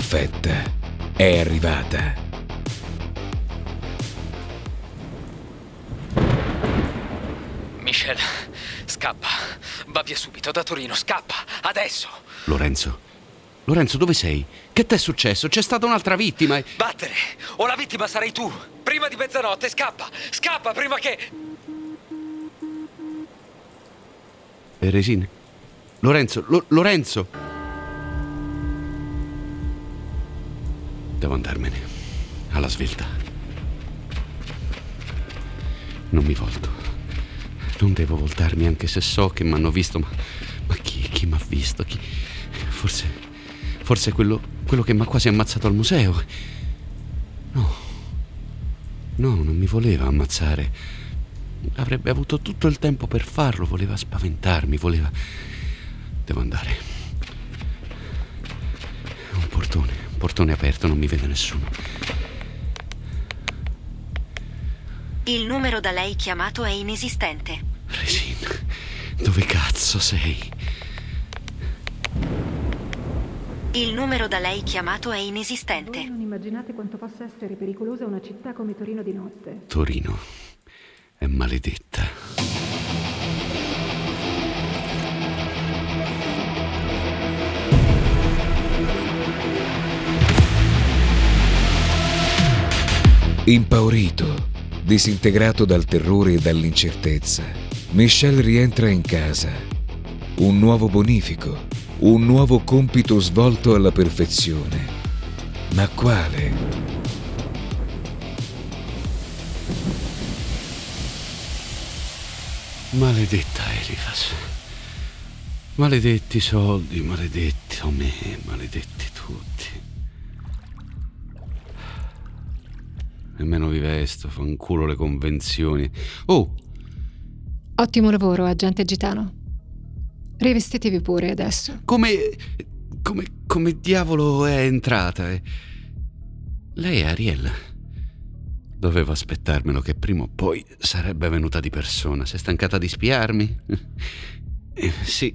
perfetta è arrivata. Michel, scappa. Va via subito da Torino, scappa, adesso. Lorenzo. Lorenzo, dove sei? Che t'è successo? C'è stata un'altra vittima e... Battere, o la vittima sarai tu. Prima di mezzanotte, scappa, scappa prima che... Resine. Lorenzo, Lo- Lorenzo! Devo andarmene. Alla svelta. Non mi volto. Non devo voltarmi anche se so che mi hanno visto, ma, ma chi, chi mi ha visto? Chi? Forse, forse quello, quello che mi ha quasi ammazzato al museo. No, no, non mi voleva ammazzare. Avrebbe avuto tutto il tempo per farlo, voleva spaventarmi, voleva... Devo andare. Portone, aperto, non mi vede nessuno. Il numero da lei chiamato è inesistente. Resin, dove cazzo sei? Il numero da lei chiamato è inesistente. Voi non immaginate quanto possa essere pericolosa una città come Torino di notte. Torino è maledetta. Impaurito, disintegrato dal terrore e dall'incertezza, Michel rientra in casa. Un nuovo bonifico, un nuovo compito svolto alla perfezione. Ma quale? Maledetta Elifas. Maledetti soldi, maledetti me, maledetti tutti. Nemmeno vi vesto, fanculo le convenzioni. Oh, Ottimo lavoro, agente gitano. Rivestitevi pure adesso. come. come. come diavolo è entrata? Eh, Lei è Ariel. Dovevo aspettarmelo che prima o poi sarebbe venuta di persona. Si è stancata di spiarmi? Eh, Sì,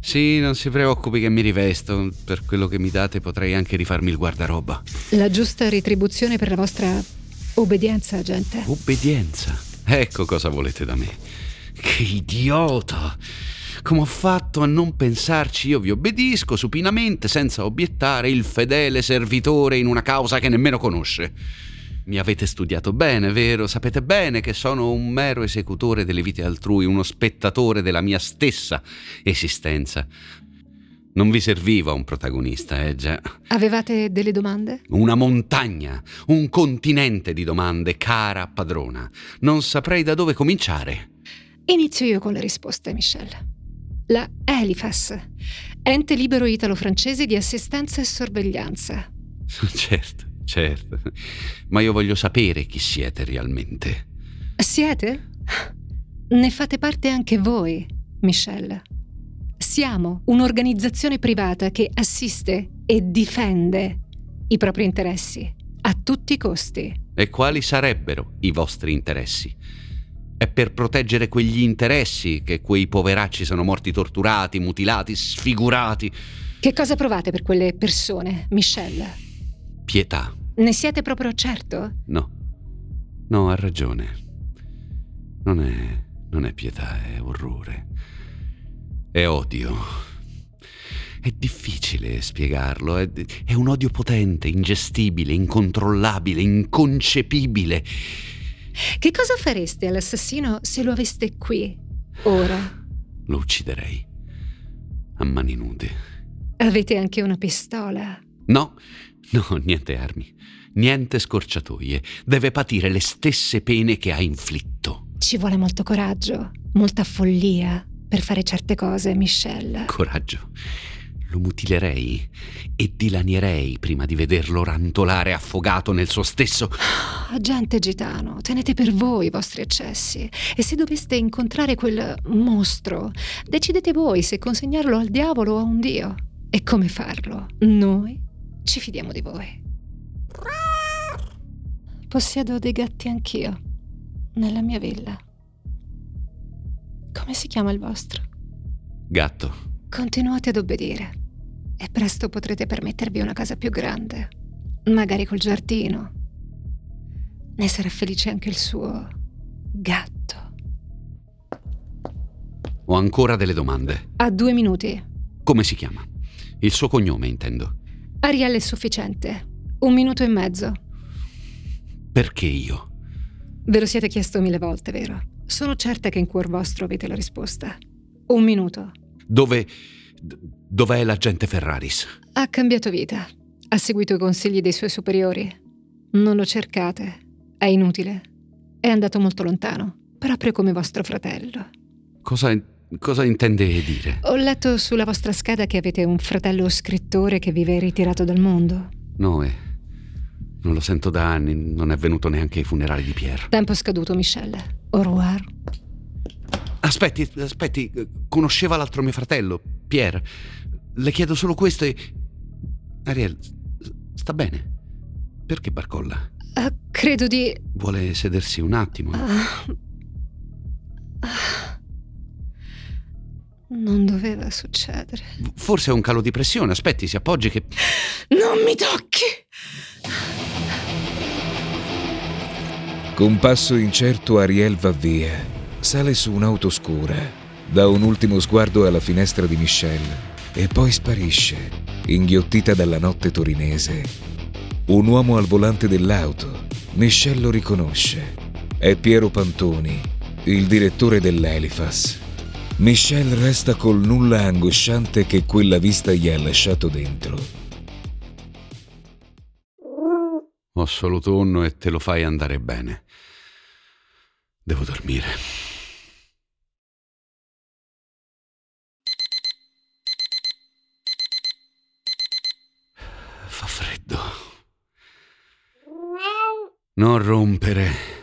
sì, non si preoccupi che mi rivesto. Per quello che mi date potrei anche rifarmi il guardaroba. La giusta ritribuzione per la vostra obbedienza, agente. Obbedienza. Ecco cosa volete da me. Che idiota! Come ho fatto a non pensarci? Io vi obbedisco supinamente, senza obiettare, il fedele servitore in una causa che nemmeno conosce. Mi avete studiato bene, vero? Sapete bene che sono un mero esecutore delle vite altrui, uno spettatore della mia stessa esistenza. Non vi serviva un protagonista, eh già. Avevate delle domande? Una montagna, un continente di domande, cara padrona. Non saprei da dove cominciare. Inizio io con le risposte, Michel. La Elifas, ente libero italo-francese di assistenza e sorveglianza. Certo, certo. Ma io voglio sapere chi siete realmente. Siete? Ne fate parte anche voi, Michel. Siamo un'organizzazione privata che assiste e difende i propri interessi a tutti i costi. E quali sarebbero i vostri interessi? È per proteggere quegli interessi che quei poveracci sono morti torturati, mutilati, sfigurati. Che cosa provate per quelle persone, Michel? Pietà. Ne siete proprio certo? No. No, ha ragione. Non è. non è pietà, è orrore. È odio. È difficile spiegarlo, è, è un odio potente, ingestibile, incontrollabile, inconcepibile. Che cosa fareste all'assassino se lo aveste qui, ora? Lo ucciderei. A mani nude. Avete anche una pistola. No, no, niente armi, niente scorciatoie. Deve patire le stesse pene che ha inflitto. Ci vuole molto coraggio, molta follia per fare certe cose, Michelle. Coraggio. Lo mutilerei e dilanierei prima di vederlo rantolare affogato nel suo stesso. Agente gitano, tenete per voi i vostri eccessi. E se doveste incontrare quel mostro, decidete voi se consegnarlo al diavolo o a un dio. E come farlo? Noi ci fidiamo di voi. Possiedo dei gatti anch'io, nella mia villa. Come si chiama il vostro? Gatto. Continuate ad obbedire. e presto potrete permettervi una casa più grande, magari col giardino. Ne sarà felice anche il suo gatto. Ho ancora delle domande. Ha due minuti. Come si chiama? Il suo cognome, intendo. Ariel è sufficiente. Un minuto e mezzo. Perché io? Ve lo siete chiesto mille volte, vero? Sono certa che in cuor vostro avete la risposta. Un minuto. Dove. Dov'è l'agente Ferraris? Ha cambiato vita. Ha seguito i consigli dei suoi superiori. Non lo cercate. È inutile. È andato molto lontano, proprio come vostro fratello. Cosa, cosa intende dire? Ho letto sulla vostra scheda che avete un fratello scrittore che vive ritirato dal mondo. No, eh. Non lo sento da anni, non è venuto neanche ai funerali di Pierre. Tempo scaduto, Michelle. Au revoir. Aspetti, aspetti, conosceva l'altro mio fratello, Pierre. Le chiedo solo questo e... Ariel, sta bene? Perché barcolla? Uh, credo di... Vuole sedersi un attimo? Uh, uh, non doveva succedere. Forse è un calo di pressione, aspetti, si appoggi che... Non mi tocchi! Con passo incerto Ariel va via. Sale su un'auto scura. Dà un ultimo sguardo alla finestra di Michelle e poi sparisce, inghiottita dalla notte torinese. Un uomo al volante dell'auto. Michelle lo riconosce. È Piero Pantoni, il direttore dell'Elifas. Michelle resta col nulla angosciante che quella vista gli ha lasciato dentro. Ho solo tonno e te lo fai andare bene. Devo dormire. Fa freddo. Non rompere.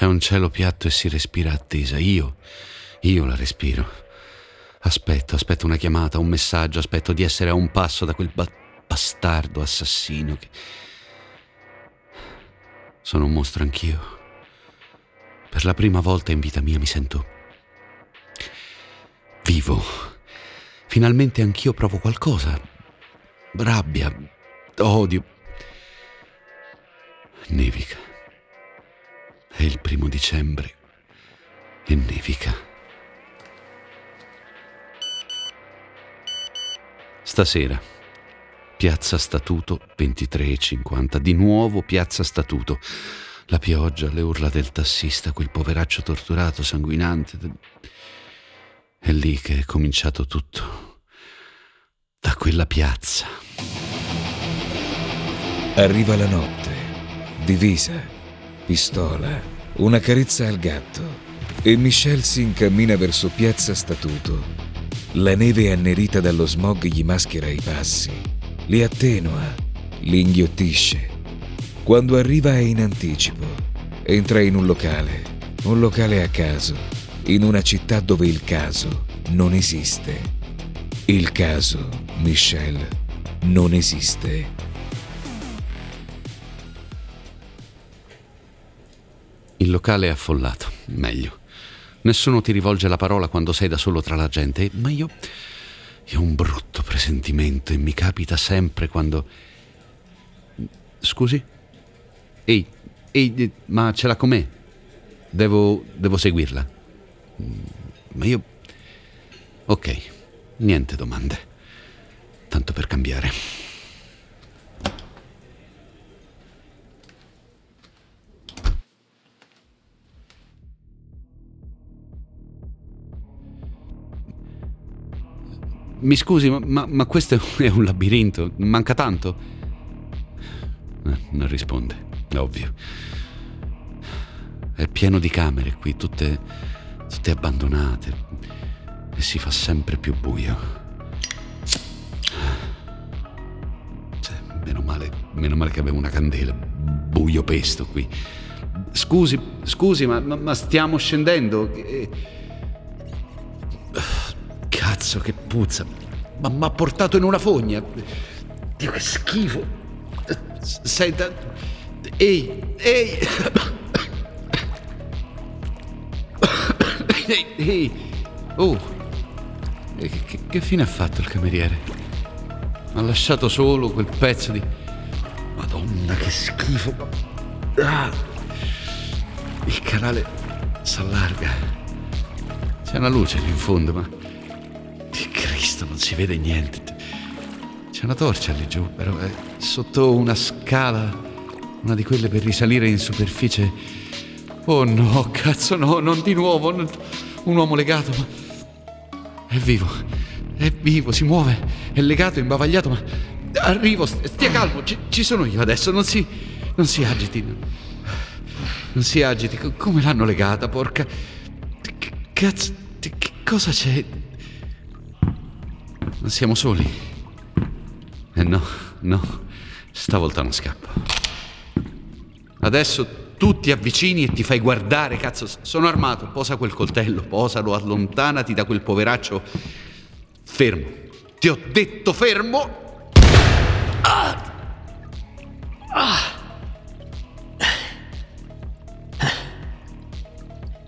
C'è un cielo piatto e si respira attesa. Io, io la respiro. Aspetto, aspetto una chiamata, un messaggio, aspetto di essere a un passo da quel ba- bastardo assassino che... Sono un mostro anch'io. Per la prima volta in vita mia mi sento vivo. Finalmente anch'io provo qualcosa. Rabbia, odio. Nevica. È il primo dicembre e nevica. Stasera, Piazza Statuto 23.50, di nuovo Piazza Statuto. La pioggia, le urla del tassista, quel poveraccio torturato, sanguinante. È lì che è cominciato tutto. Da quella piazza. Arriva la notte, divisa pistola, una carezza al gatto e Michelle si incammina verso Piazza Statuto. La neve annerita dallo smog gli maschera i passi, li attenua, li inghiottisce. Quando arriva è in anticipo. Entra in un locale, un locale a caso, in una città dove il caso non esiste. Il caso, Michelle, non esiste. Il locale è affollato, meglio. Nessuno ti rivolge la parola quando sei da solo tra la gente, ma io... Io ho un brutto presentimento e mi capita sempre quando... Scusi? Ehi, ehi, ma ce l'ha con me? Devo... devo seguirla? Ma io... Ok, niente domande. Tanto per cambiare. Mi scusi, ma, ma, questo è un labirinto, manca tanto? Eh, non risponde, ovvio. È pieno di camere qui, tutte, tutte abbandonate e si fa sempre più buio. Cioè, meno, male, meno male che avevo una candela, buio pesto qui. Scusi, scusi, ma, ma stiamo scendendo. E... puzza. Ma mi ha portato in una fogna. Dio, che schifo. Senta. Ehi, ehi. Ehi, ehi. Oh. Che, che- che fine ha fatto il cameriere? Ha lasciato solo quel pezzo di. Madonna, che schifo. Ah. Il canale s'allarga. C'è una luce lì in fondo, ma. Si vede niente. C'è una torcia lì giù, però è sotto una scala, una di quelle per risalire in superficie. Oh no, cazzo no, non di nuovo. Un uomo legato, ma. È vivo, è vivo, si muove, è legato, imbavagliato, ma. Arrivo, st- stia calmo, ci, ci sono io adesso, non si. non si agiti. Non si agiti, co- come l'hanno legata, porca. Cazzo, cosa c'è? Siamo soli. Eh no, no, stavolta non scappo. Adesso tu ti avvicini e ti fai guardare, cazzo, sono armato, posa quel coltello, posalo, allontanati da quel poveraccio. Fermo. Ti ho detto fermo!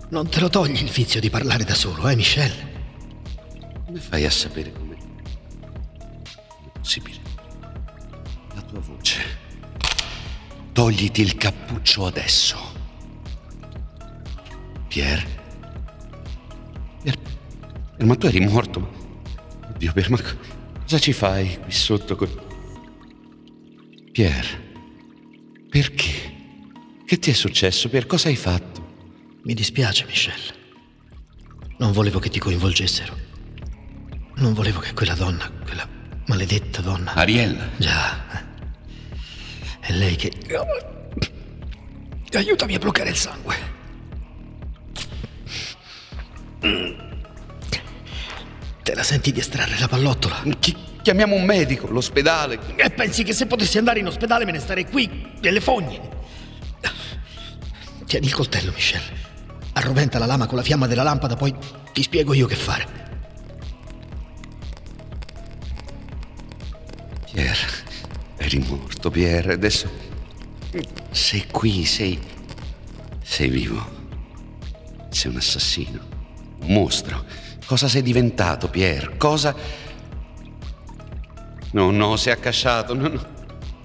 Non te lo togli il vizio di parlare da solo, eh, Michelle? Come fai a sapere come... possibile? La tua voce. Togliti il cappuccio adesso. Pier? Pier, Pier, ma tu eri morto. Oddio, Pier, ma co- cosa ci fai qui sotto? co- Pier, perché? Che ti è successo, Pier? Cosa hai fatto? Mi dispiace, Michelle. Non volevo che ti coinvolgessero. Non volevo che quella donna, quella maledetta donna. Ariella. Già. È lei che. Aiutami a bloccare il sangue. Te la senti di estrarre la pallottola? Chi- chiamiamo un medico, l'ospedale. E pensi che se potessi andare in ospedale me ne starei qui, nelle fogne? Tieni il coltello, Michelle. Arroventa la lama con la fiamma della lampada, poi ti spiego io che fare. Morto, Pier. Adesso sei qui, sei. sei vivo. Sei un assassino, un mostro. Cosa sei diventato, Pier? Cosa. No, no, sei accasciato. No, no.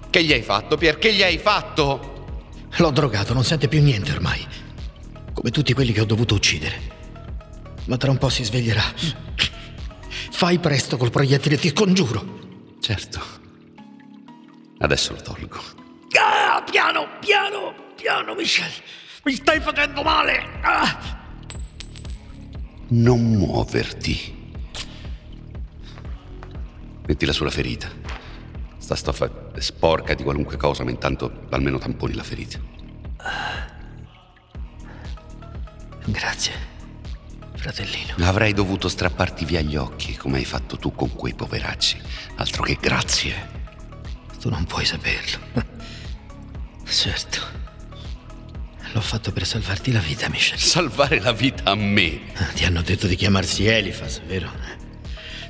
Che gli hai fatto, Pier? Che gli hai fatto? L'ho drogato, non sente più niente ormai. Come tutti quelli che ho dovuto uccidere. Ma tra un po' si sveglierà. Fai presto col proiettile, ti scongiuro. Certo. Adesso lo tolgo. Ah, piano, piano, piano, Michelle. Mi stai facendo male. Ah. Non muoverti. Mettila sulla ferita. Sta stoffa è sporca di qualunque cosa, ma intanto almeno tamponi la ferita. Grazie, fratellino. Avrei dovuto strapparti via gli occhi, come hai fatto tu con quei poveracci. Altro che grazie. Tu non puoi saperlo. Certo. L'ho fatto per salvarti la vita, Michelle. Salvare la vita a me. Ti hanno detto di chiamarsi Elifas, vero?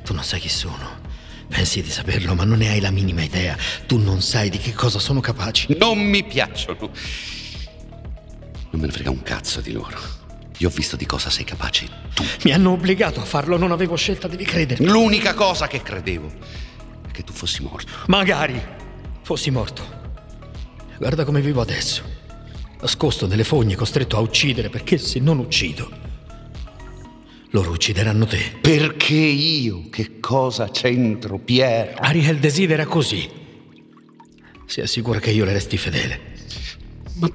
Tu non sai chi sono. Pensi di saperlo, ma non ne hai la minima idea. Tu non sai di che cosa sono capaci. Non mi piacciono. Non me ne frega un cazzo di loro. Io ho visto di cosa sei capace tu. Mi hanno obbligato a farlo, non avevo scelta, devi credermi. L'unica cosa che credevo è che tu fossi morto. Magari fossi morto. Guarda come vivo adesso. Nascosto nelle fogne, costretto a uccidere, perché se non uccido, loro uccideranno te. Perché io? Che cosa c'entro, Pier? Ariel desidera così. Si assicura che io le resti fedele. Ma,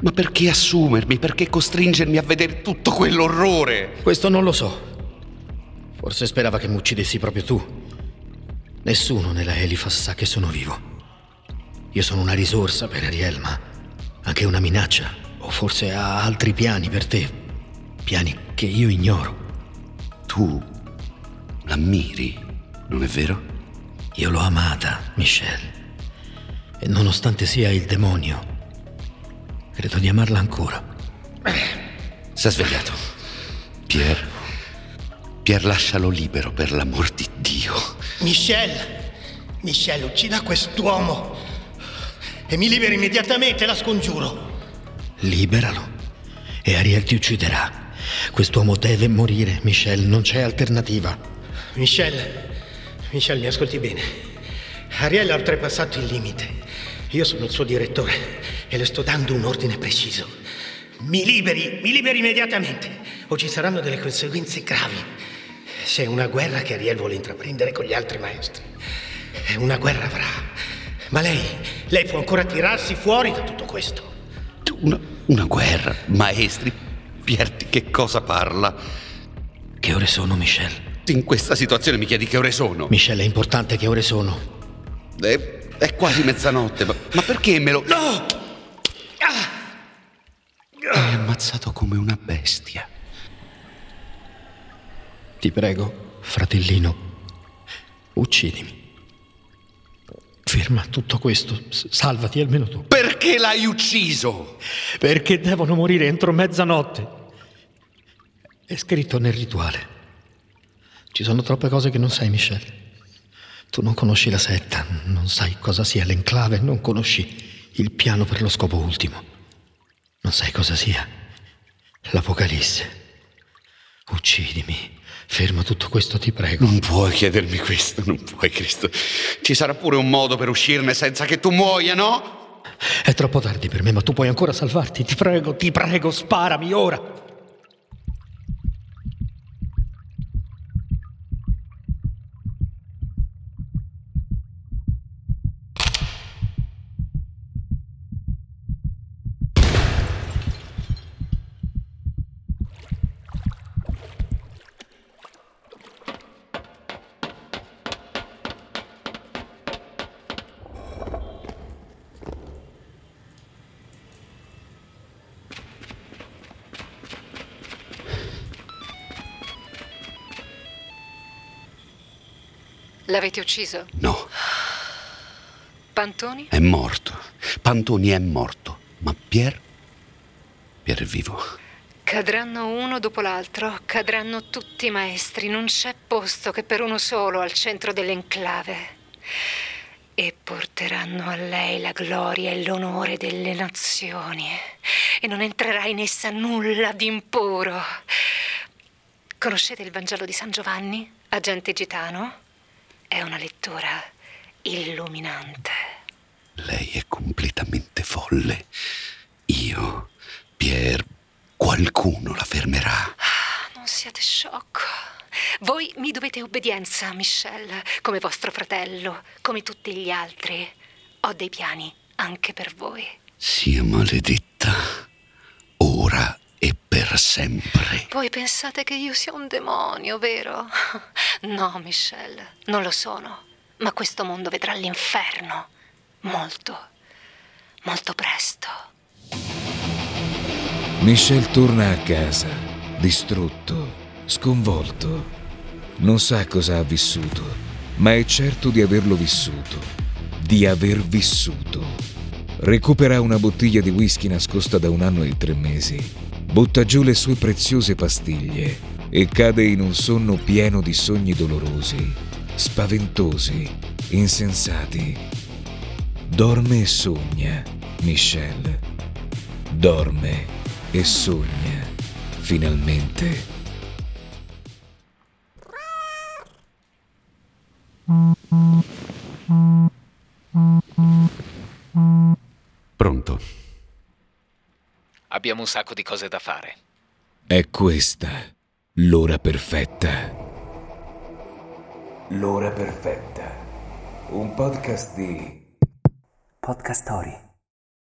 ma perché assumermi? Perché costringermi a vedere tutto quell'orrore? Questo non lo so. Forse sperava che mi uccidessi proprio tu. Nessuno nella Elifas sa che sono vivo. Io sono una risorsa per Ariel, ma anche una minaccia. O forse ha altri piani per te. Piani che io ignoro. Tu l'ammiri, non è vero? Io l'ho amata, Michelle. E nonostante sia il demonio, credo di amarla ancora. Si è svegliato. Pier. Pier, lascialo libero per l'amor di Dio. Michelle! Michelle, uccida quest'uomo! E mi liberi immediatamente, la scongiuro. Liberalo e Ariel ti ucciderà. Quest'uomo deve morire, Michelle, non c'è alternativa. Michelle, Michelle, mi ascolti bene. Ariel ha oltrepassato il limite. Io sono il suo direttore e le sto dando un ordine preciso. Mi liberi, mi liberi immediatamente o ci saranno delle conseguenze gravi. C'è una guerra che Ariel vuole intraprendere con gli altri maestri. È una guerra avrà. Ma lei, lei può ancora tirarsi fuori da tutto questo. Una, una guerra, maestri. Pierre, di che cosa parla? Che ore sono, Michelle? In questa situazione mi chiedi che ore sono? Michelle, è importante che ore sono. È, è quasi mezzanotte, ma, ma perché me lo... No! Ah! Hai ammazzato come una bestia. Ti prego, fratellino, uccidimi. Ferma tutto questo, salvati almeno tu. Perché l'hai ucciso? Perché devono morire entro mezzanotte. È scritto nel rituale. Ci sono troppe cose che non sai, Michelle. Tu non conosci la setta, non sai cosa sia l'enclave, non conosci il piano per lo scopo ultimo. Non sai cosa sia l'Apocalisse. Uccidimi. Ferma tutto questo, ti prego. Non puoi chiedermi questo, non puoi, Cristo. Ci sarà pure un modo per uscirne senza che tu muoia, no? È troppo tardi per me, ma tu puoi ancora salvarti. Ti prego, ti prego, sparami ora. L'avete ucciso? No, Pantoni? è morto. Pantoni è morto. Ma Pier? Pier è vivo. Cadranno uno dopo l'altro, cadranno tutti i maestri, non c'è posto che per uno solo al centro dell'enclave. E porteranno a lei la gloria e l'onore delle nazioni. E non entrerà in essa nulla di impuro. Conoscete il Vangelo di San Giovanni, agente gitano? È una lettura illuminante. Lei è completamente folle. Io, Pier, qualcuno la fermerà. Ah, non siate sciocco. Voi mi dovete obbedienza, Michelle, come vostro fratello, come tutti gli altri. Ho dei piani anche per voi. Sia maledetta. Ora e per sempre. Voi pensate che io sia un demonio, vero? No, Michelle, non lo sono. Ma questo mondo vedrà l'inferno. Molto, molto presto. Michel torna a casa, distrutto, sconvolto. Non sa cosa ha vissuto, ma è certo di averlo vissuto, di aver vissuto. Recupera una bottiglia di whisky nascosta da un anno e tre mesi, butta giù le sue preziose pastiglie e cade in un sonno pieno di sogni dolorosi, spaventosi, insensati. Dorme e sogna, Michelle. Dorme e sogna, finalmente. Pronto. Abbiamo un sacco di cose da fare. È questa l'ora perfetta. L'ora perfetta. Un podcast di Podcast Story.